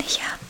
等一